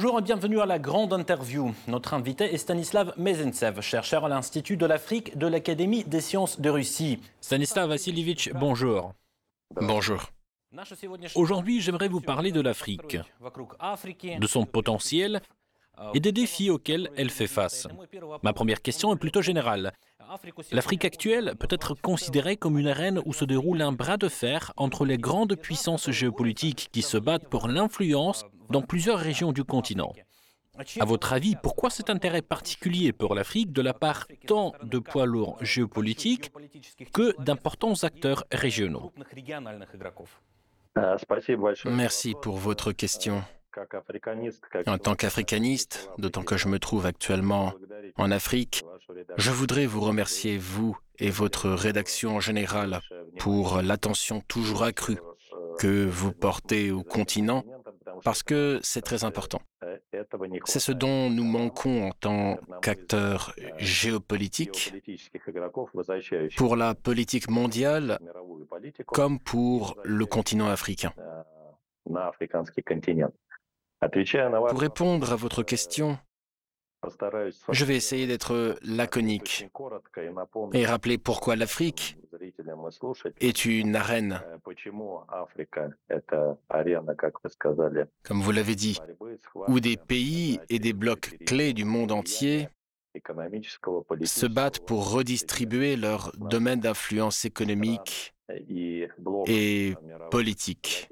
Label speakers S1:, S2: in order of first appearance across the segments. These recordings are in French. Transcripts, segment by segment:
S1: Bonjour et bienvenue à la grande interview. Notre invité est Stanislav Mezentsev, chercheur à l'Institut de l'Afrique de l'Académie des sciences de Russie.
S2: Stanislav Vassilievich, bonjour.
S3: Bonjour.
S2: Aujourd'hui, j'aimerais vous parler de l'Afrique, de son potentiel et des défis auxquels elle fait face. Ma première question est plutôt générale. L'Afrique actuelle peut être considérée comme une arène où se déroule un bras de fer entre les grandes puissances géopolitiques qui se battent pour l'influence dans plusieurs régions du continent. À votre avis, pourquoi cet intérêt particulier pour l'Afrique de la part tant de poids lourds géopolitiques que d'importants acteurs régionaux?
S3: Merci pour votre question. En tant qu'africaniste, d'autant que je me trouve actuellement en Afrique, je voudrais vous remercier, vous et votre rédaction en général, pour l'attention toujours accrue que vous portez au continent, parce que c'est très important. C'est ce dont nous manquons en tant qu'acteurs géopolitiques pour la politique mondiale comme pour le continent africain. Pour répondre à votre question, je vais essayer d'être laconique et rappeler pourquoi l'Afrique est une arène, comme vous l'avez dit, où des pays et des blocs clés du monde entier se battent pour redistribuer leur domaine d'influence économique et politique.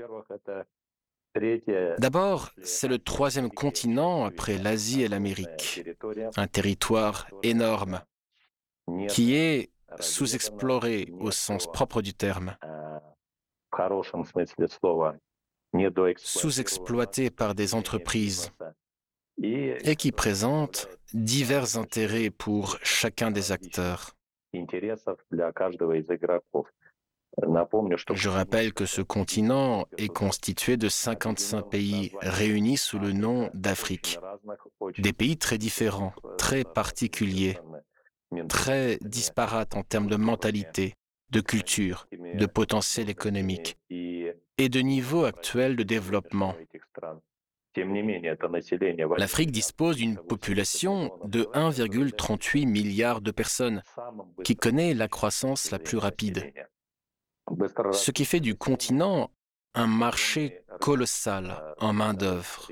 S3: D'abord, c'est le troisième continent après l'Asie et l'Amérique, un territoire énorme qui est sous-exploré au sens propre du terme, sous-exploité par des entreprises et qui présente divers intérêts pour chacun des acteurs. Je rappelle que ce continent est constitué de 55 pays réunis sous le nom d'Afrique. Des pays très différents, très particuliers, très disparates en termes de mentalité, de culture, de potentiel économique et de niveau actuel de développement. L'Afrique dispose d'une population de 1,38 milliard de personnes, qui connaît la croissance la plus rapide ce qui fait du continent un marché colossal en main-d'œuvre.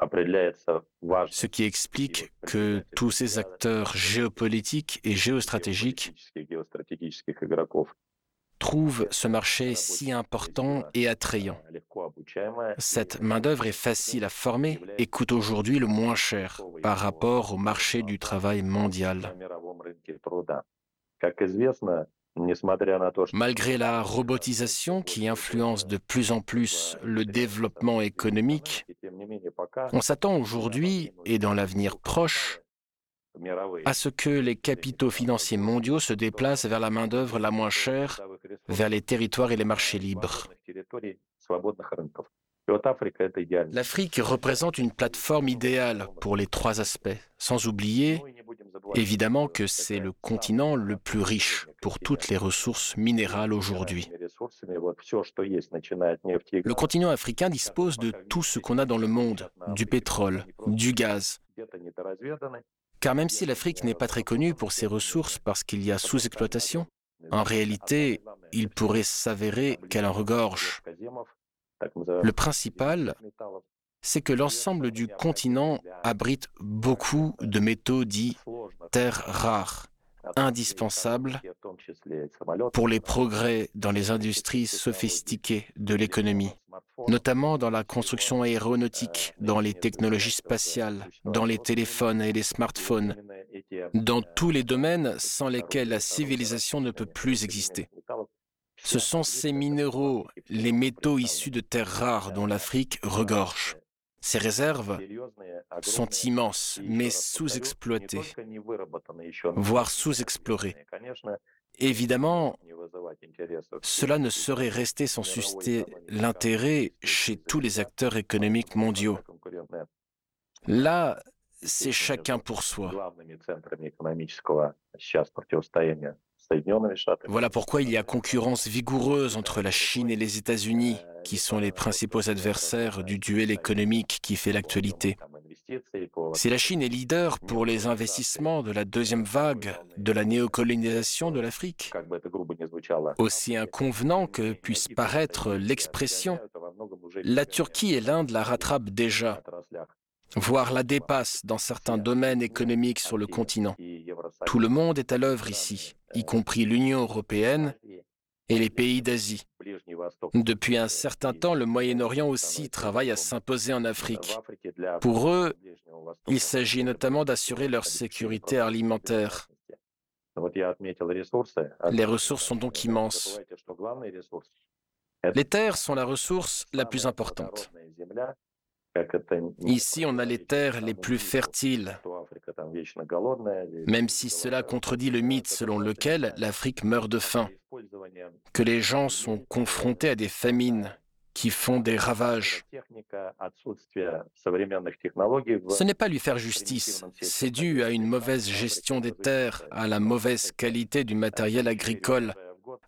S3: Ce qui explique que tous ces acteurs géopolitiques et géostratégiques trouvent ce marché si important et attrayant. Cette main-d'œuvre est facile à former et coûte aujourd'hui le moins cher par rapport au marché du travail mondial. Malgré la robotisation qui influence de plus en plus le développement économique, on s'attend aujourd'hui et dans l'avenir proche à ce que les capitaux financiers mondiaux se déplacent vers la main-d'œuvre la moins chère, vers les territoires et les marchés libres. L'Afrique représente une plateforme idéale pour les trois aspects, sans oublier évidemment que c'est le continent le plus riche pour toutes les ressources minérales aujourd'hui. Le continent africain dispose de tout ce qu'on a dans le monde, du pétrole, du gaz. Car même si l'Afrique n'est pas très connue pour ses ressources parce qu'il y a sous-exploitation, en réalité, il pourrait s'avérer qu'elle en regorge. Le principal, c'est que l'ensemble du continent abrite beaucoup de métaux dits terres rares, indispensables pour les progrès dans les industries sophistiquées de l'économie, notamment dans la construction aéronautique, dans les technologies spatiales, dans les téléphones et les smartphones, dans tous les domaines sans lesquels la civilisation ne peut plus exister. Ce sont ces minéraux, les métaux issus de terres rares dont l'Afrique regorge. Ces réserves sont immenses, mais sous-exploitées, voire sous-explorées. Évidemment, cela ne saurait rester sans susciter l'intérêt chez tous les acteurs économiques mondiaux. Là, c'est chacun pour soi. Voilà pourquoi il y a concurrence vigoureuse entre la Chine et les États-Unis, qui sont les principaux adversaires du duel économique qui fait l'actualité. Si la Chine est leader pour les investissements de la deuxième vague de la néocolonisation de l'Afrique, aussi inconvenant que puisse paraître l'expression, la Turquie et l'Inde la rattrapent déjà, voire la dépassent dans certains domaines économiques sur le continent. Tout le monde est à l'œuvre ici, y compris l'Union européenne et les pays d'Asie. Depuis un certain temps, le Moyen-Orient aussi travaille à s'imposer en Afrique. Pour eux, il s'agit notamment d'assurer leur sécurité alimentaire. Les ressources sont donc immenses. Les terres sont la ressource la plus importante. Ici, on a les terres les plus fertiles, même si cela contredit le mythe selon lequel l'Afrique meurt de faim, que les gens sont confrontés à des famines qui font des ravages. Ce n'est pas lui faire justice, c'est dû à une mauvaise gestion des terres, à la mauvaise qualité du matériel agricole,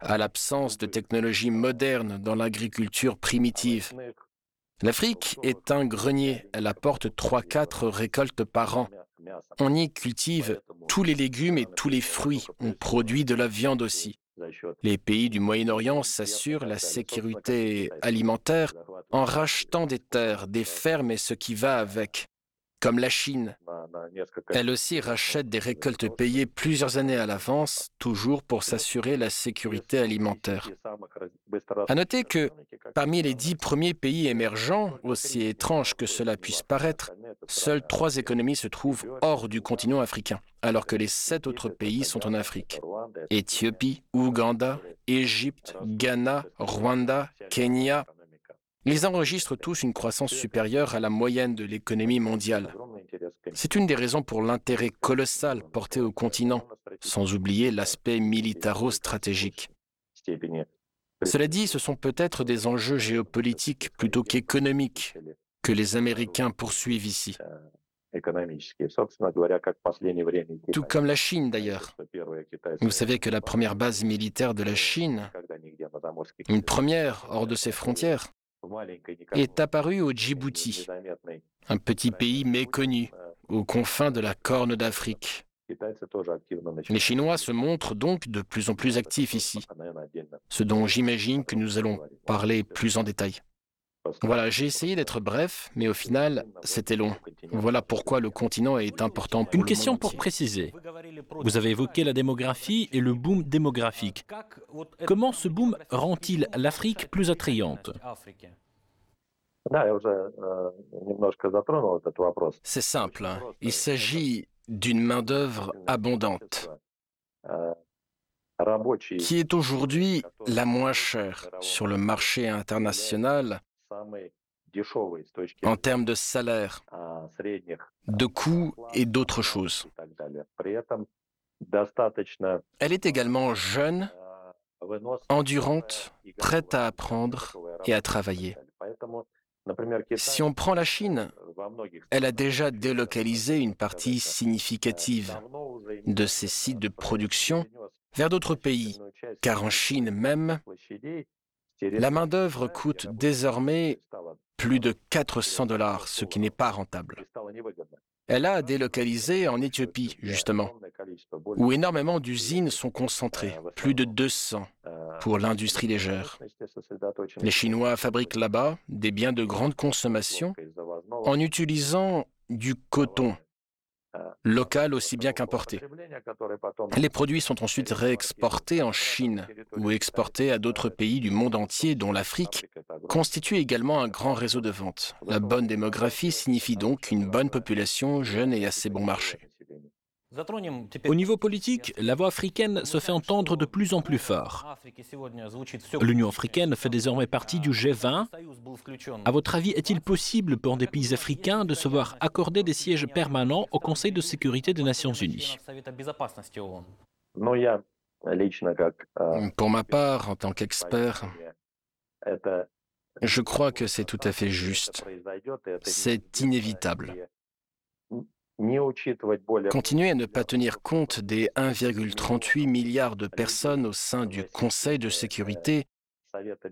S3: à l'absence de technologies modernes dans l'agriculture primitive. L'Afrique est un grenier. Elle apporte 3-4 récoltes par an. On y cultive tous les légumes et tous les fruits. On produit de la viande aussi. Les pays du Moyen-Orient s'assurent la sécurité alimentaire en rachetant des terres, des fermes et ce qui va avec comme la Chine. Elle aussi rachète des récoltes payées plusieurs années à l'avance, toujours pour s'assurer la sécurité alimentaire. À noter que parmi les dix premiers pays émergents, aussi étrange que cela puisse paraître, seules trois économies se trouvent hors du continent africain, alors que les sept autres pays sont en Afrique. Éthiopie, Ouganda, Égypte, Ghana, Rwanda, Kenya, ils enregistrent tous une croissance supérieure à la moyenne de l'économie mondiale. C'est une des raisons pour l'intérêt colossal porté au continent, sans oublier l'aspect militaro-stratégique. Cela dit, ce sont peut-être des enjeux géopolitiques plutôt qu'économiques que les Américains poursuivent ici. Tout comme la Chine d'ailleurs. Vous savez que la première base militaire de la Chine, une première hors de ses frontières, est apparu au Djibouti, un petit pays méconnu aux confins de la Corne d'Afrique. Les Chinois se montrent donc de plus en plus actifs ici, ce dont j'imagine que nous allons parler plus en détail. Voilà, j'ai essayé d'être bref, mais au final, c'était long. Voilà pourquoi le continent est important pour
S2: Une question pour préciser. Vous avez évoqué la démographie et le boom démographique. Comment ce boom rend-il l'Afrique plus attrayante?
S3: C'est simple. Hein. Il s'agit d'une main-d'œuvre abondante qui est aujourd'hui la moins chère sur le marché international en termes de salaire, de coûts et d'autres choses. Elle est également jeune, endurante, prête à apprendre et à travailler. Si on prend la Chine, elle a déjà délocalisé une partie significative de ses sites de production vers d'autres pays, car en Chine même, la main-d'œuvre coûte désormais plus de 400 dollars, ce qui n'est pas rentable. Elle a délocalisé en Éthiopie, justement, où énormément d'usines sont concentrées, plus de 200 pour l'industrie légère. Les Chinois fabriquent là-bas des biens de grande consommation en utilisant du coton local aussi bien qu'importé. Les produits sont ensuite réexportés en Chine ou exportés à d'autres pays du monde entier, dont l'Afrique, constitue également un grand réseau de vente. La bonne démographie signifie donc une bonne population jeune et assez bon marché.
S2: Au niveau politique, la voix africaine se fait entendre de plus en plus fort. L'Union africaine fait désormais partie du G20. À votre avis, est-il possible pour des pays africains de se voir accorder des sièges permanents au Conseil de sécurité des Nations Unies?
S3: Pour ma part, en tant qu'expert, je crois que c'est tout à fait juste. C'est inévitable. Continuer à ne pas tenir compte des 1,38 milliard de personnes au sein du Conseil de sécurité,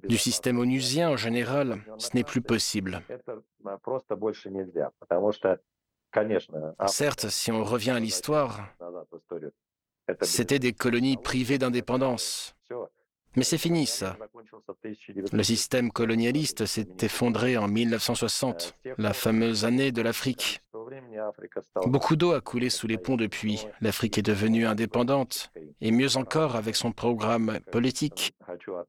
S3: du système onusien en général, ce n'est plus possible. Certes, si on revient à l'histoire, c'était des colonies privées d'indépendance. Mais c'est fini ça. Le système colonialiste s'est effondré en 1960, la fameuse année de l'Afrique. Beaucoup d'eau a coulé sous les ponts depuis. L'Afrique est devenue indépendante, et mieux encore avec son programme politique.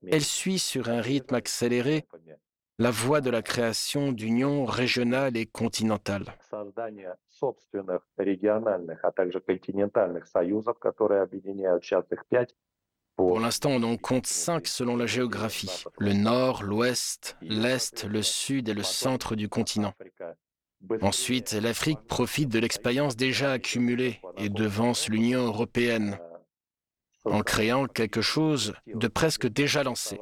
S3: Elle suit sur un rythme accéléré la voie de la création d'unions régionales et continentales. Pour l'instant, on en compte cinq selon la géographie. Le nord, l'ouest, l'est, le sud et le centre du continent. Ensuite, l'Afrique profite de l'expérience déjà accumulée et devance l'Union européenne en créant quelque chose de presque déjà lancé,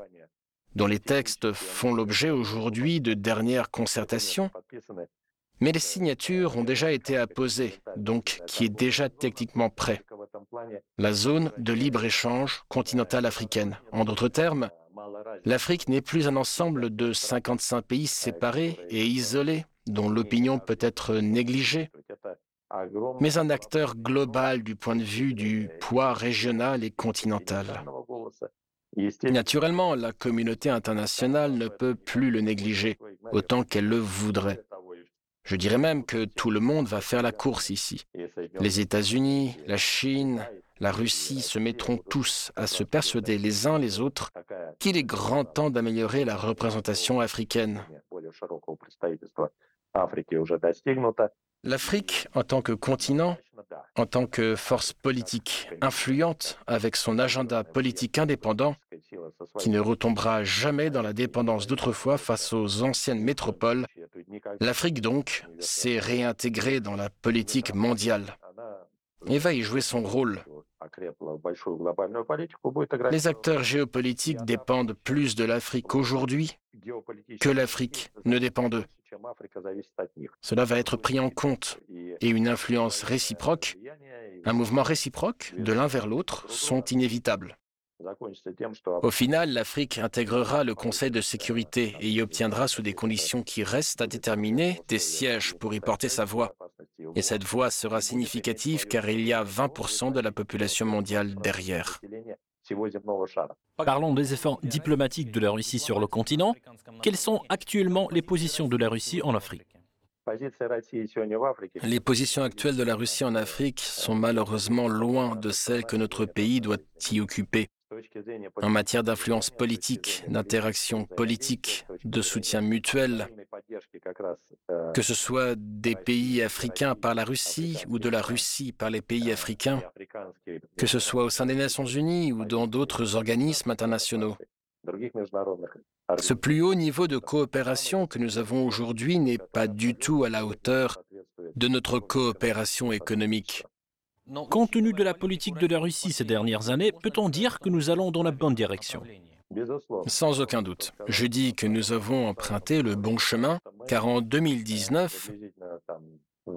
S3: dont les textes font l'objet aujourd'hui de dernières concertations mais les signatures ont déjà été apposées, donc qui est déjà techniquement prêt. La zone de libre-échange continentale africaine. En d'autres termes, l'Afrique n'est plus un ensemble de 55 pays séparés et isolés, dont l'opinion peut être négligée, mais un acteur global du point de vue du poids régional et continental. Naturellement, la communauté internationale ne peut plus le négliger, autant qu'elle le voudrait. Je dirais même que tout le monde va faire la course ici. Les États-Unis, la Chine, la Russie se mettront tous à se persuader les uns les autres qu'il est grand temps d'améliorer la représentation africaine. L'Afrique, en tant que continent, en tant que force politique influente avec son agenda politique indépendant, qui ne retombera jamais dans la dépendance d'autrefois face aux anciennes métropoles, l'Afrique donc s'est réintégrée dans la politique mondiale et va y jouer son rôle. Les acteurs géopolitiques dépendent plus de l'Afrique aujourd'hui que l'Afrique ne dépend d'eux. Cela va être pris en compte et une influence réciproque, un mouvement réciproque de l'un vers l'autre sont inévitables. Au final, l'Afrique intégrera le Conseil de sécurité et y obtiendra, sous des conditions qui restent à déterminer, des sièges pour y porter sa voix. Et cette voix sera significative car il y a 20% de la population mondiale derrière.
S2: Parlons des efforts diplomatiques de la Russie sur le continent. Quelles sont actuellement les positions de la Russie en Afrique?
S3: Les positions actuelles de la Russie en Afrique sont malheureusement loin de celles que notre pays doit y occuper. En matière d'influence politique, d'interaction politique, de soutien mutuel, que ce soit des pays africains par la Russie ou de la Russie par les pays africains, que ce soit au sein des Nations Unies ou dans d'autres organismes internationaux. Ce plus haut niveau de coopération que nous avons aujourd'hui n'est pas du tout à la hauteur de notre coopération économique.
S2: Compte tenu de la politique de la Russie ces dernières années, peut-on dire que nous allons dans la bonne direction?
S3: Sans aucun doute. Je dis que nous avons emprunté le bon chemin, car en 2019,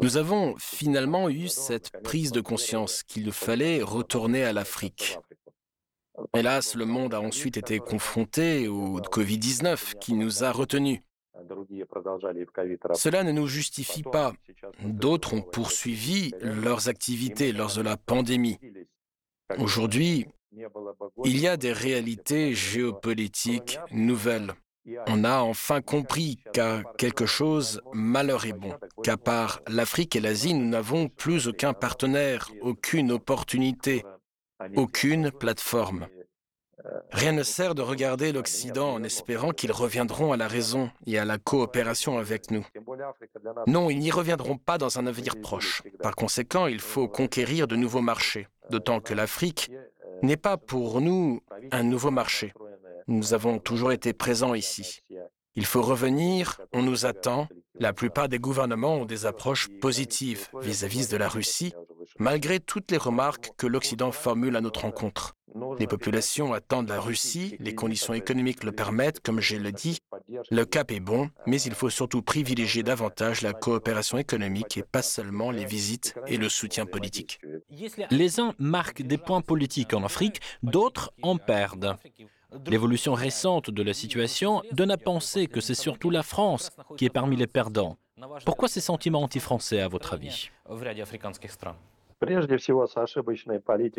S3: nous avons finalement eu cette prise de conscience qu'il fallait retourner à l'Afrique. Hélas, le monde a ensuite été confronté au Covid-19 qui nous a retenus. Cela ne nous justifie pas. D'autres ont poursuivi leurs activités lors de la pandémie. Aujourd'hui, il y a des réalités géopolitiques nouvelles. On a enfin compris qu'à quelque chose, malheur est bon, qu'à part l'Afrique et l'Asie, nous n'avons plus aucun partenaire, aucune opportunité, aucune plateforme. Rien ne sert de regarder l'Occident en espérant qu'ils reviendront à la raison et à la coopération avec nous. Non, ils n'y reviendront pas dans un avenir proche. Par conséquent, il faut conquérir de nouveaux marchés, d'autant que l'Afrique n'est pas pour nous un nouveau marché. Nous avons toujours été présents ici. Il faut revenir, on nous attend. La plupart des gouvernements ont des approches positives vis-à-vis de la Russie, malgré toutes les remarques que l'Occident formule à notre encontre. Les populations attendent la Russie, les conditions économiques le permettent, comme je l'ai dit, Le cap est bon, mais il faut surtout privilégier davantage la coopération économique et pas seulement les visites et le soutien politique.
S2: Les uns marquent des points politiques en Afrique, d'autres en perdent. L'évolution récente de la situation donne à penser que c'est surtout la France qui est parmi les perdants. Pourquoi ces sentiments anti-français, à votre avis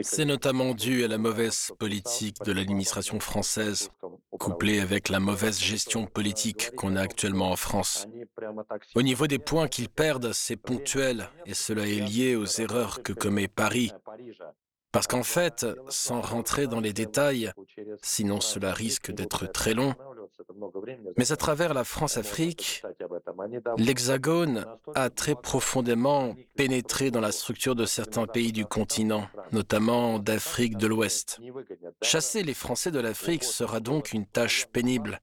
S3: c'est notamment dû à la mauvaise politique de l'administration française, couplée avec la mauvaise gestion politique qu'on a actuellement en France. Au niveau des points qu'ils perdent, c'est ponctuel, et cela est lié aux erreurs que commet Paris. Parce qu'en fait, sans rentrer dans les détails, sinon cela risque d'être très long, mais à travers la France-Afrique, l'Hexagone a très profondément pénétré dans la structure de certains pays du continent, notamment d'Afrique de l'Ouest. Chasser les Français de l'Afrique sera donc une tâche pénible.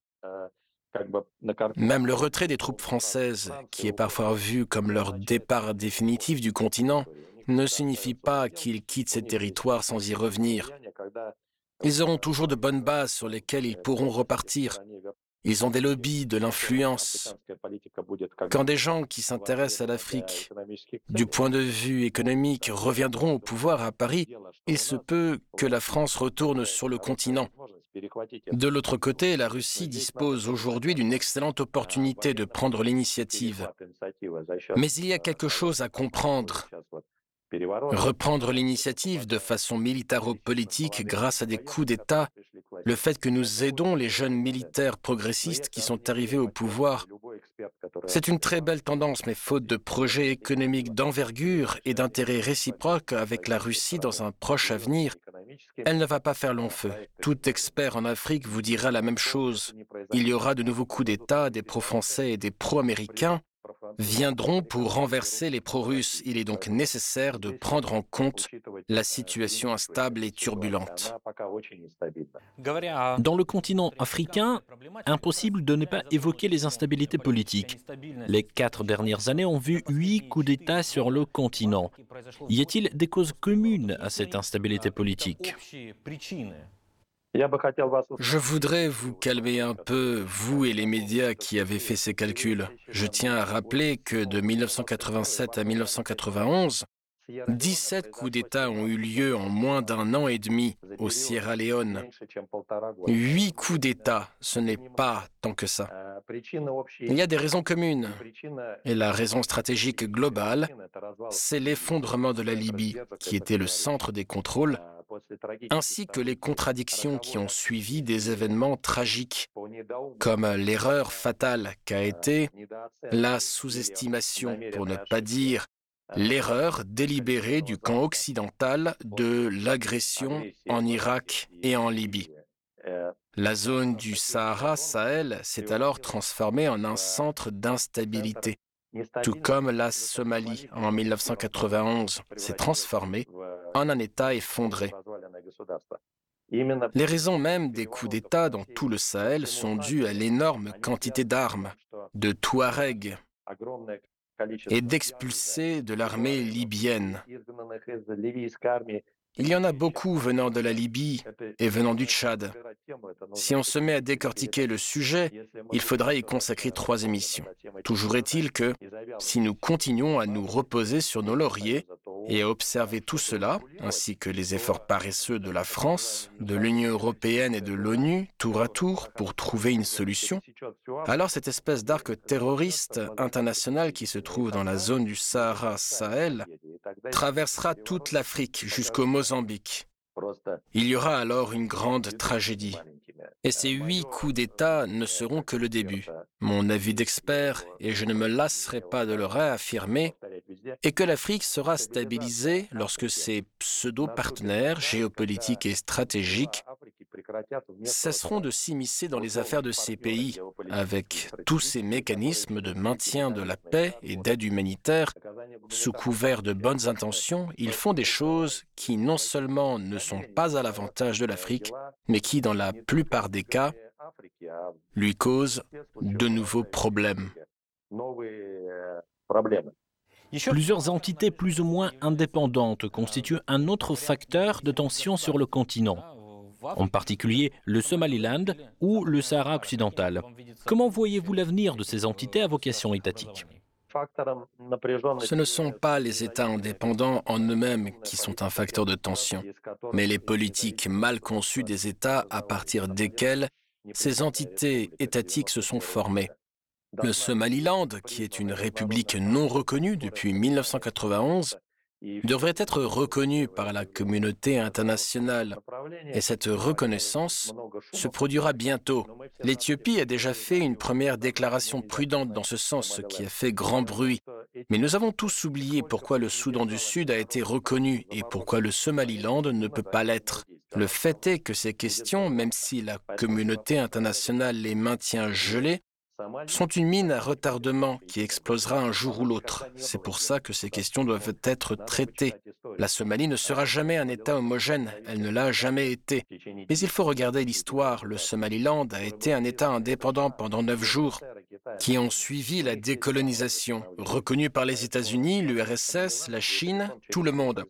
S3: Même le retrait des troupes françaises, qui est parfois vu comme leur départ définitif du continent, ne signifie pas qu'ils quittent ces territoires sans y revenir. Ils auront toujours de bonnes bases sur lesquelles ils pourront repartir. Ils ont des lobbies, de l'influence. Quand des gens qui s'intéressent à l'Afrique du point de vue économique reviendront au pouvoir à Paris, il se peut que la France retourne sur le continent. De l'autre côté, la Russie dispose aujourd'hui d'une excellente opportunité de prendre l'initiative. Mais il y a quelque chose à comprendre. Reprendre l'initiative de façon militaro-politique grâce à des coups d'État, le fait que nous aidons les jeunes militaires progressistes qui sont arrivés au pouvoir, c'est une très belle tendance, mais faute de projets économiques d'envergure et d'intérêts réciproques avec la Russie dans un proche avenir, elle ne va pas faire long feu. Tout expert en Afrique vous dira la même chose. Il y aura de nouveaux coups d'État des pro-français et des pro-américains, viendront pour renverser les pro-russes. Il est donc nécessaire de prendre en compte la situation instable et turbulente.
S2: Dans le continent africain, impossible de ne pas évoquer les instabilités politiques. Les quatre dernières années ont vu huit coups d'État sur le continent. Y a-t-il des causes communes à cette instabilité politique?
S3: Je voudrais vous calmer un peu, vous et les médias qui avez fait ces calculs. Je tiens à rappeler que de 1987 à 1991, 17 coups d'État ont eu lieu en moins d'un an et demi au Sierra Leone. Huit coups d'État, ce n'est pas tant que ça. Il y a des raisons communes. Et la raison stratégique globale, c'est l'effondrement de la Libye, qui était le centre des contrôles ainsi que les contradictions qui ont suivi des événements tragiques, comme l'erreur fatale qu'a été la sous-estimation, pour ne pas dire l'erreur délibérée du camp occidental de l'agression en Irak et en Libye. La zone du Sahara-Sahel s'est alors transformée en un centre d'instabilité tout comme la Somalie en 1991 s'est transformée en un État effondré. Les raisons mêmes des coups d'État dans tout le Sahel sont dues à l'énorme quantité d'armes, de Touaregs et d'expulsés de l'armée libyenne. Il y en a beaucoup venant de la Libye et venant du Tchad. Si on se met à décortiquer le sujet, il faudra y consacrer trois émissions. Toujours est-il que, si nous continuons à nous reposer sur nos lauriers et à observer tout cela, ainsi que les efforts paresseux de la France, de l'Union européenne et de l'ONU, tour à tour, pour trouver une solution, alors cette espèce d'arc terroriste international qui se trouve dans la zone du Sahara-Sahel traversera toute l'Afrique jusqu'au Mozambique. Il y aura alors une grande tragédie. Et ces huit coups d'État ne seront que le début. Mon avis d'expert, et je ne me lasserai pas de le réaffirmer, est que l'Afrique sera stabilisée lorsque ses pseudo-partenaires géopolitiques et stratégiques cesseront de s'immiscer dans les affaires de ces pays avec tous ces mécanismes de maintien de la paix et d'aide humanitaire. Sous couvert de bonnes intentions, ils font des choses qui non seulement ne sont pas à l'avantage de l'Afrique, mais qui, dans la plupart des cas, lui causent de nouveaux problèmes.
S2: Plusieurs entités plus ou moins indépendantes constituent un autre facteur de tension sur le continent. En particulier le Somaliland ou le Sahara occidental. Comment voyez-vous l'avenir de ces entités à vocation étatique?
S3: Ce ne sont pas les États indépendants en eux-mêmes qui sont un facteur de tension, mais les politiques mal conçues des États à partir desquelles ces entités étatiques se sont formées. Le Somaliland, qui est une république non reconnue depuis 1991, devrait être reconnu par la communauté internationale. Et cette reconnaissance se produira bientôt. L'Éthiopie a déjà fait une première déclaration prudente dans ce sens, ce qui a fait grand bruit. Mais nous avons tous oublié pourquoi le Soudan du Sud a été reconnu et pourquoi le Somaliland ne peut pas l'être. Le fait est que ces questions, même si la communauté internationale les maintient gelées, sont une mine à retardement qui explosera un jour ou l'autre. C'est pour ça que ces questions doivent être traitées. La Somalie ne sera jamais un État homogène, elle ne l'a jamais été. Mais il faut regarder l'histoire. Le Somaliland a été un État indépendant pendant neuf jours qui ont suivi la décolonisation, reconnue par les États-Unis, l'URSS, la Chine, tout le monde.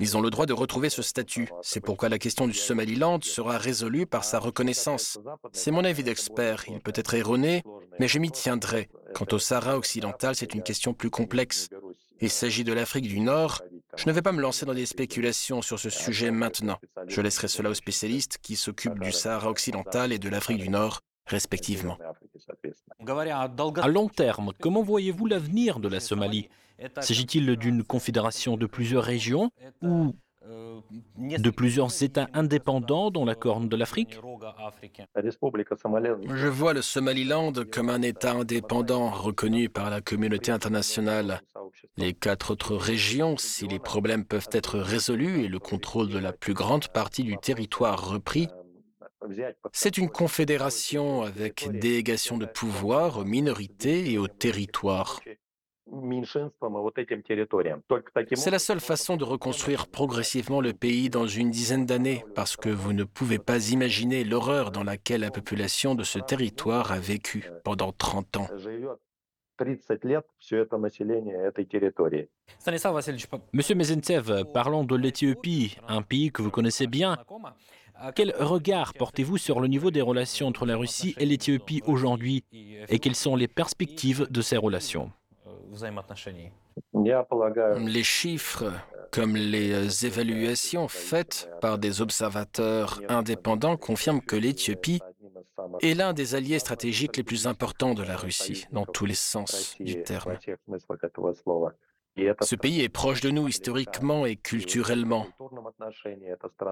S3: Ils ont le droit de retrouver ce statut. C'est pourquoi la question du Somaliland sera résolue par sa reconnaissance. C'est mon avis d'expert. Il peut être erroné, mais je m'y tiendrai. Quant au Sahara occidental, c'est une question plus complexe. Il s'agit de l'Afrique du Nord. Je ne vais pas me lancer dans des spéculations sur ce sujet maintenant. Je laisserai cela aux spécialistes qui s'occupent du Sahara occidental et de l'Afrique du Nord, respectivement.
S2: À long terme, comment voyez-vous l'avenir de la Somalie? S'agit-il d'une confédération de plusieurs régions ou de plusieurs États indépendants dans la Corne de l'Afrique?
S3: Je vois le Somaliland comme un État indépendant reconnu par la communauté internationale. Les quatre autres régions, si les problèmes peuvent être résolus et le contrôle de la plus grande partie du territoire repris, c'est une confédération avec délégation de pouvoir aux minorités et aux territoires. C'est la seule façon de reconstruire progressivement le pays dans une dizaine d'années, parce que vous ne pouvez pas imaginer l'horreur dans laquelle la population de ce territoire a vécu pendant 30 ans.
S2: Monsieur Mezentsev, parlons de l'Éthiopie, un pays que vous connaissez bien. Quel regard portez-vous sur le niveau des relations entre la Russie et l'Éthiopie aujourd'hui et quelles sont les perspectives de ces relations?
S3: Les chiffres, comme les évaluations faites par des observateurs indépendants, confirment que l'Éthiopie est l'un des alliés stratégiques les plus importants de la Russie, dans tous les sens du terme. Ce pays est proche de nous historiquement et culturellement.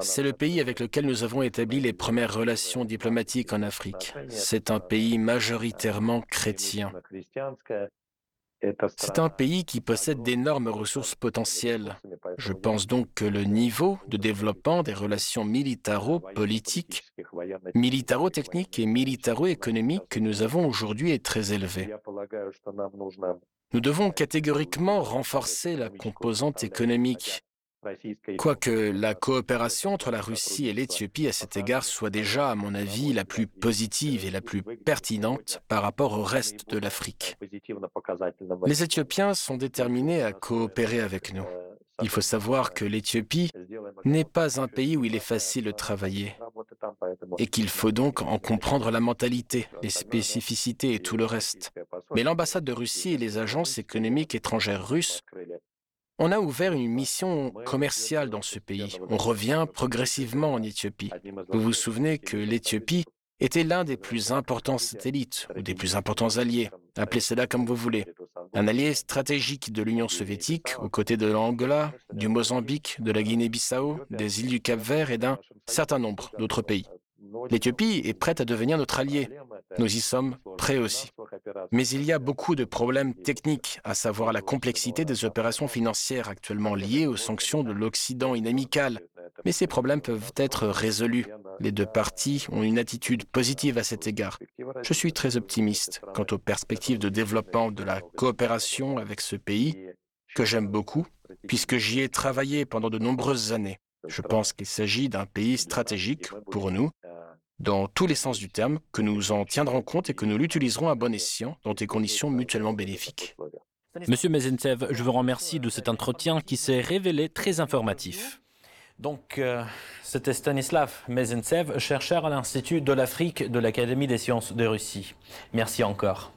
S3: C'est le pays avec lequel nous avons établi les premières relations diplomatiques en Afrique. C'est un pays majoritairement chrétien. C'est un pays qui possède d'énormes ressources potentielles. Je pense donc que le niveau de développement des relations militaro-politiques, militaro-techniques et militaro-économiques que nous avons aujourd'hui est très élevé. Nous devons catégoriquement renforcer la composante économique Quoique la coopération entre la Russie et l'Éthiopie à cet égard soit déjà, à mon avis, la plus positive et la plus pertinente par rapport au reste de l'Afrique. Les Éthiopiens sont déterminés à coopérer avec nous. Il faut savoir que l'Éthiopie n'est pas un pays où il est facile de travailler et qu'il faut donc en comprendre la mentalité, les spécificités et tout le reste. Mais l'ambassade de Russie et les agences économiques étrangères russes on a ouvert une mission commerciale dans ce pays. On revient progressivement en Éthiopie. Vous vous souvenez que l'Éthiopie était l'un des plus importants satellites ou des plus importants alliés, appelez cela comme vous voulez. Un allié stratégique de l'Union soviétique aux côtés de l'Angola, du Mozambique, de la Guinée-Bissau, des îles du Cap-Vert et d'un certain nombre d'autres pays. L'Éthiopie est prête à devenir notre allié. Nous y sommes prêts aussi. Mais il y a beaucoup de problèmes techniques, à savoir la complexité des opérations financières actuellement liées aux sanctions de l'Occident inamical. Mais ces problèmes peuvent être résolus. Les deux parties ont une attitude positive à cet égard. Je suis très optimiste quant aux perspectives de développement de la coopération avec ce pays, que j'aime beaucoup, puisque j'y ai travaillé pendant de nombreuses années. Je pense qu'il s'agit d'un pays stratégique pour nous, dans tous les sens du terme, que nous en tiendrons compte et que nous l'utiliserons à bon escient dans des conditions mutuellement bénéfiques.
S2: Monsieur Mezentsev, je vous remercie de cet entretien qui s'est révélé très informatif. Donc, euh, c'était Stanislav Mezentsev, chercheur à l'Institut de l'Afrique de l'Académie des sciences de Russie. Merci encore.